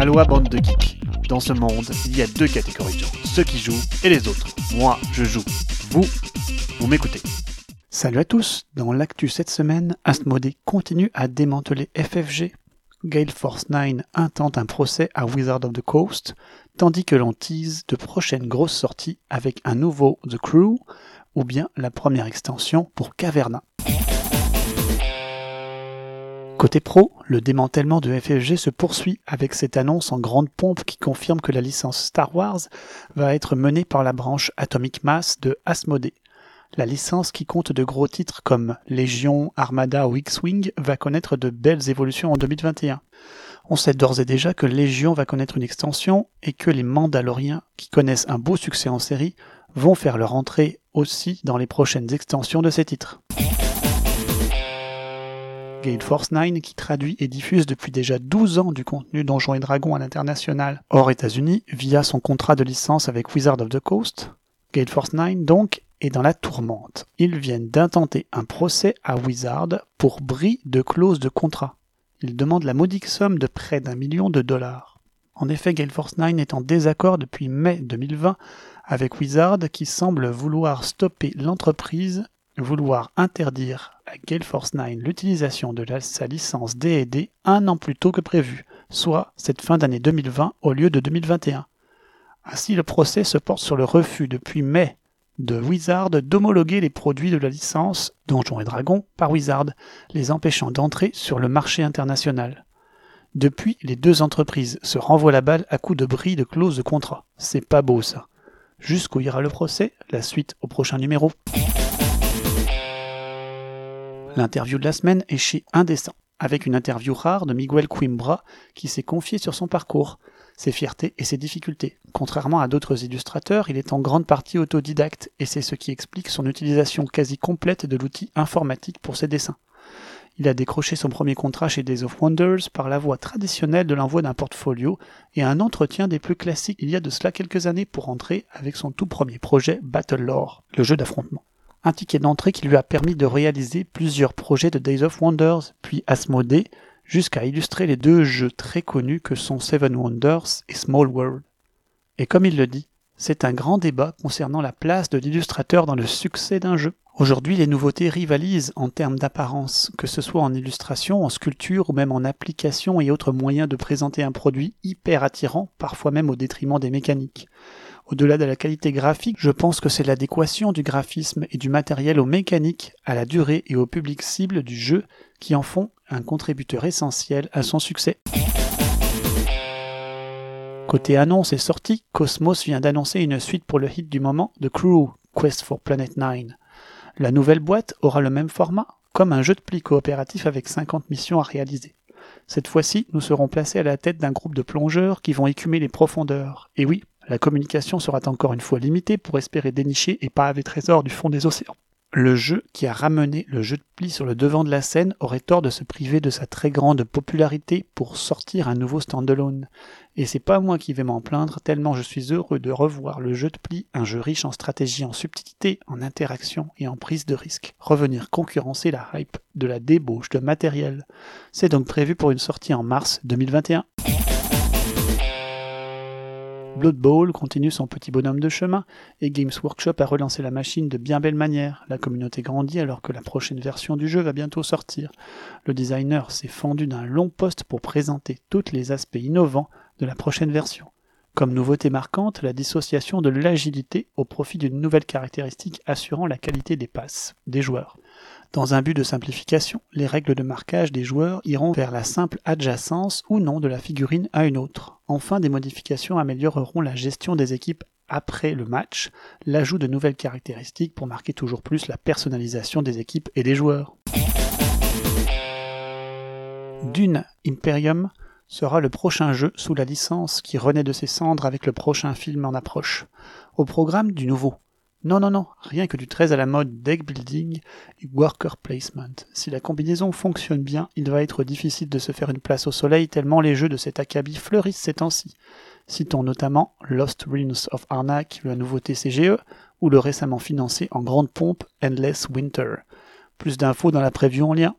Aloha bande de geeks. Dans ce monde, il y a deux catégories de gens, ceux qui jouent et les autres. Moi, je joue. Vous, vous m'écoutez. Salut à tous, dans l'actu cette semaine, Asmodee continue à démanteler FFG. Gale Force 9 intente un procès à Wizard of the Coast, tandis que l'on tease de prochaines grosses sorties avec un nouveau The Crew ou bien la première extension pour Caverna. Côté pro, le démantèlement de FFG se poursuit avec cette annonce en grande pompe qui confirme que la licence Star Wars va être menée par la branche Atomic Mass de Asmodee. La licence qui compte de gros titres comme Légion, Armada ou X-Wing va connaître de belles évolutions en 2021. On sait d'ores et déjà que Légion va connaître une extension et que les Mandaloriens, qui connaissent un beau succès en série, vont faire leur entrée aussi dans les prochaines extensions de ces titres. Gale Force 9 qui traduit et diffuse depuis déjà 12 ans du contenu Donjons et Dragons à l'international hors États-Unis via son contrat de licence avec Wizard of the Coast. Gale Force 9 donc est dans la tourmente. Ils viennent d'intenter un procès à Wizard pour bris de clauses de contrat. Ils demandent la modique somme de près d'un million de dollars. En effet, Gale Force 9 est en désaccord depuis mai 2020 avec Wizard qui semble vouloir stopper l'entreprise, vouloir interdire à Gale Force 9 l'utilisation de sa licence D&D un an plus tôt que prévu, soit cette fin d'année 2020 au lieu de 2021. Ainsi, le procès se porte sur le refus depuis mai de Wizard d'homologuer les produits de la licence Donjons et Dragons par Wizard, les empêchant d'entrer sur le marché international. Depuis, les deux entreprises se renvoient la balle à coups de bris de clauses de contrat. C'est pas beau ça. Jusqu'où ira le procès? La suite au prochain numéro. L'interview de la semaine est chez Indécent, avec une interview rare de Miguel Coimbra qui s'est confié sur son parcours, ses fiertés et ses difficultés. Contrairement à d'autres illustrateurs, il est en grande partie autodidacte et c'est ce qui explique son utilisation quasi complète de l'outil informatique pour ses dessins. Il a décroché son premier contrat chez Days of Wonders par la voie traditionnelle de l'envoi d'un portfolio et un entretien des plus classiques il y a de cela quelques années pour entrer avec son tout premier projet Battle Lore, le jeu d'affrontement un ticket d'entrée qui lui a permis de réaliser plusieurs projets de Days of Wonders, puis Asmodee, jusqu'à illustrer les deux jeux très connus que sont Seven Wonders et Small World. Et comme il le dit, c'est un grand débat concernant la place de l'illustrateur dans le succès d'un jeu. Aujourd'hui, les nouveautés rivalisent en termes d'apparence, que ce soit en illustration, en sculpture ou même en application et autres moyens de présenter un produit hyper attirant, parfois même au détriment des mécaniques. Au-delà de la qualité graphique, je pense que c'est l'adéquation du graphisme et du matériel aux mécaniques, à la durée et au public cible du jeu qui en font un contributeur essentiel à son succès. Côté annonce et sortie, Cosmos vient d'annoncer une suite pour le hit du moment, The Crew, Quest for Planet 9. La nouvelle boîte aura le même format, comme un jeu de pli coopératif avec 50 missions à réaliser. Cette fois-ci, nous serons placés à la tête d'un groupe de plongeurs qui vont écumer les profondeurs. Et oui, la communication sera encore une fois limitée pour espérer dénicher et pas trésors du fond des océans. Le jeu qui a ramené le jeu de pli sur le devant de la scène aurait tort de se priver de sa très grande popularité pour sortir un nouveau standalone. Et c'est pas moi qui vais m'en plaindre, tellement je suis heureux de revoir le jeu de pli, un jeu riche en stratégie, en subtilité, en interaction et en prise de risque, revenir concurrencer la hype de la débauche de matériel. C'est donc prévu pour une sortie en mars 2021. Blood Bowl continue son petit bonhomme de chemin et Games Workshop a relancé la machine de bien belle manière. La communauté grandit alors que la prochaine version du jeu va bientôt sortir. Le designer s'est fendu d'un long poste pour présenter tous les aspects innovants de la prochaine version. Comme nouveauté marquante, la dissociation de l'agilité au profit d'une nouvelle caractéristique assurant la qualité des passes des joueurs. Dans un but de simplification, les règles de marquage des joueurs iront vers la simple adjacence ou non de la figurine à une autre. Enfin, des modifications amélioreront la gestion des équipes après le match, l'ajout de nouvelles caractéristiques pour marquer toujours plus la personnalisation des équipes et des joueurs. Dune Imperium sera le prochain jeu sous la licence qui renaît de ses cendres avec le prochain film en approche. Au programme du nouveau non, non, non, rien que du très à la mode deck building et worker placement. Si la combinaison fonctionne bien, il va être difficile de se faire une place au soleil tellement les jeux de cet acabit fleurissent ces temps-ci. Citons notamment Lost Realms of Arnak, la nouveauté CGE, ou le récemment financé en grande pompe Endless Winter. Plus d'infos dans la preview en lien.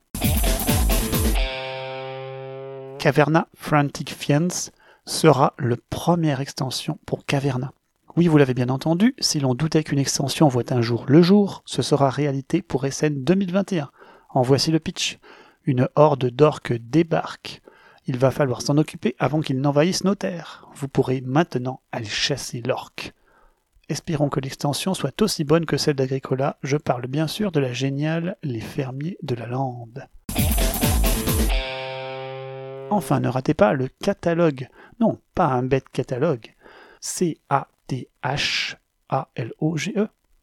Caverna Frantic Fiends sera le première extension pour Caverna. Oui, vous l'avez bien entendu, si l'on doutait qu'une extension voit un jour le jour, ce sera réalité pour SN 2021. En voici le pitch. Une horde d'orques débarque. Il va falloir s'en occuper avant qu'ils n'envahissent nos terres. Vous pourrez maintenant aller chasser l'orque. Espérons que l'extension soit aussi bonne que celle d'Agricola. Je parle bien sûr de la géniale Les Fermiers de la Lande. Enfin, ne ratez pas le catalogue. Non, pas un bête catalogue.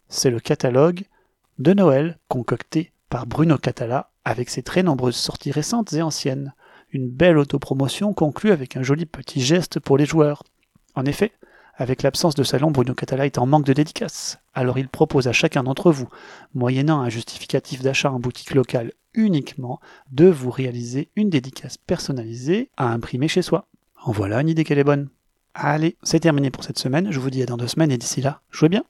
C'est le catalogue de Noël concocté par Bruno Catala avec ses très nombreuses sorties récentes et anciennes. Une belle autopromotion conclue avec un joli petit geste pour les joueurs. En effet, avec l'absence de salon, Bruno Catala est en manque de dédicaces. Alors il propose à chacun d'entre vous, moyennant un justificatif d'achat en boutique locale uniquement, de vous réaliser une dédicace personnalisée à imprimer chez soi. En voilà une idée qu'elle est bonne. Allez, c'est terminé pour cette semaine, je vous dis à dans deux semaines et d'ici là, jouez bien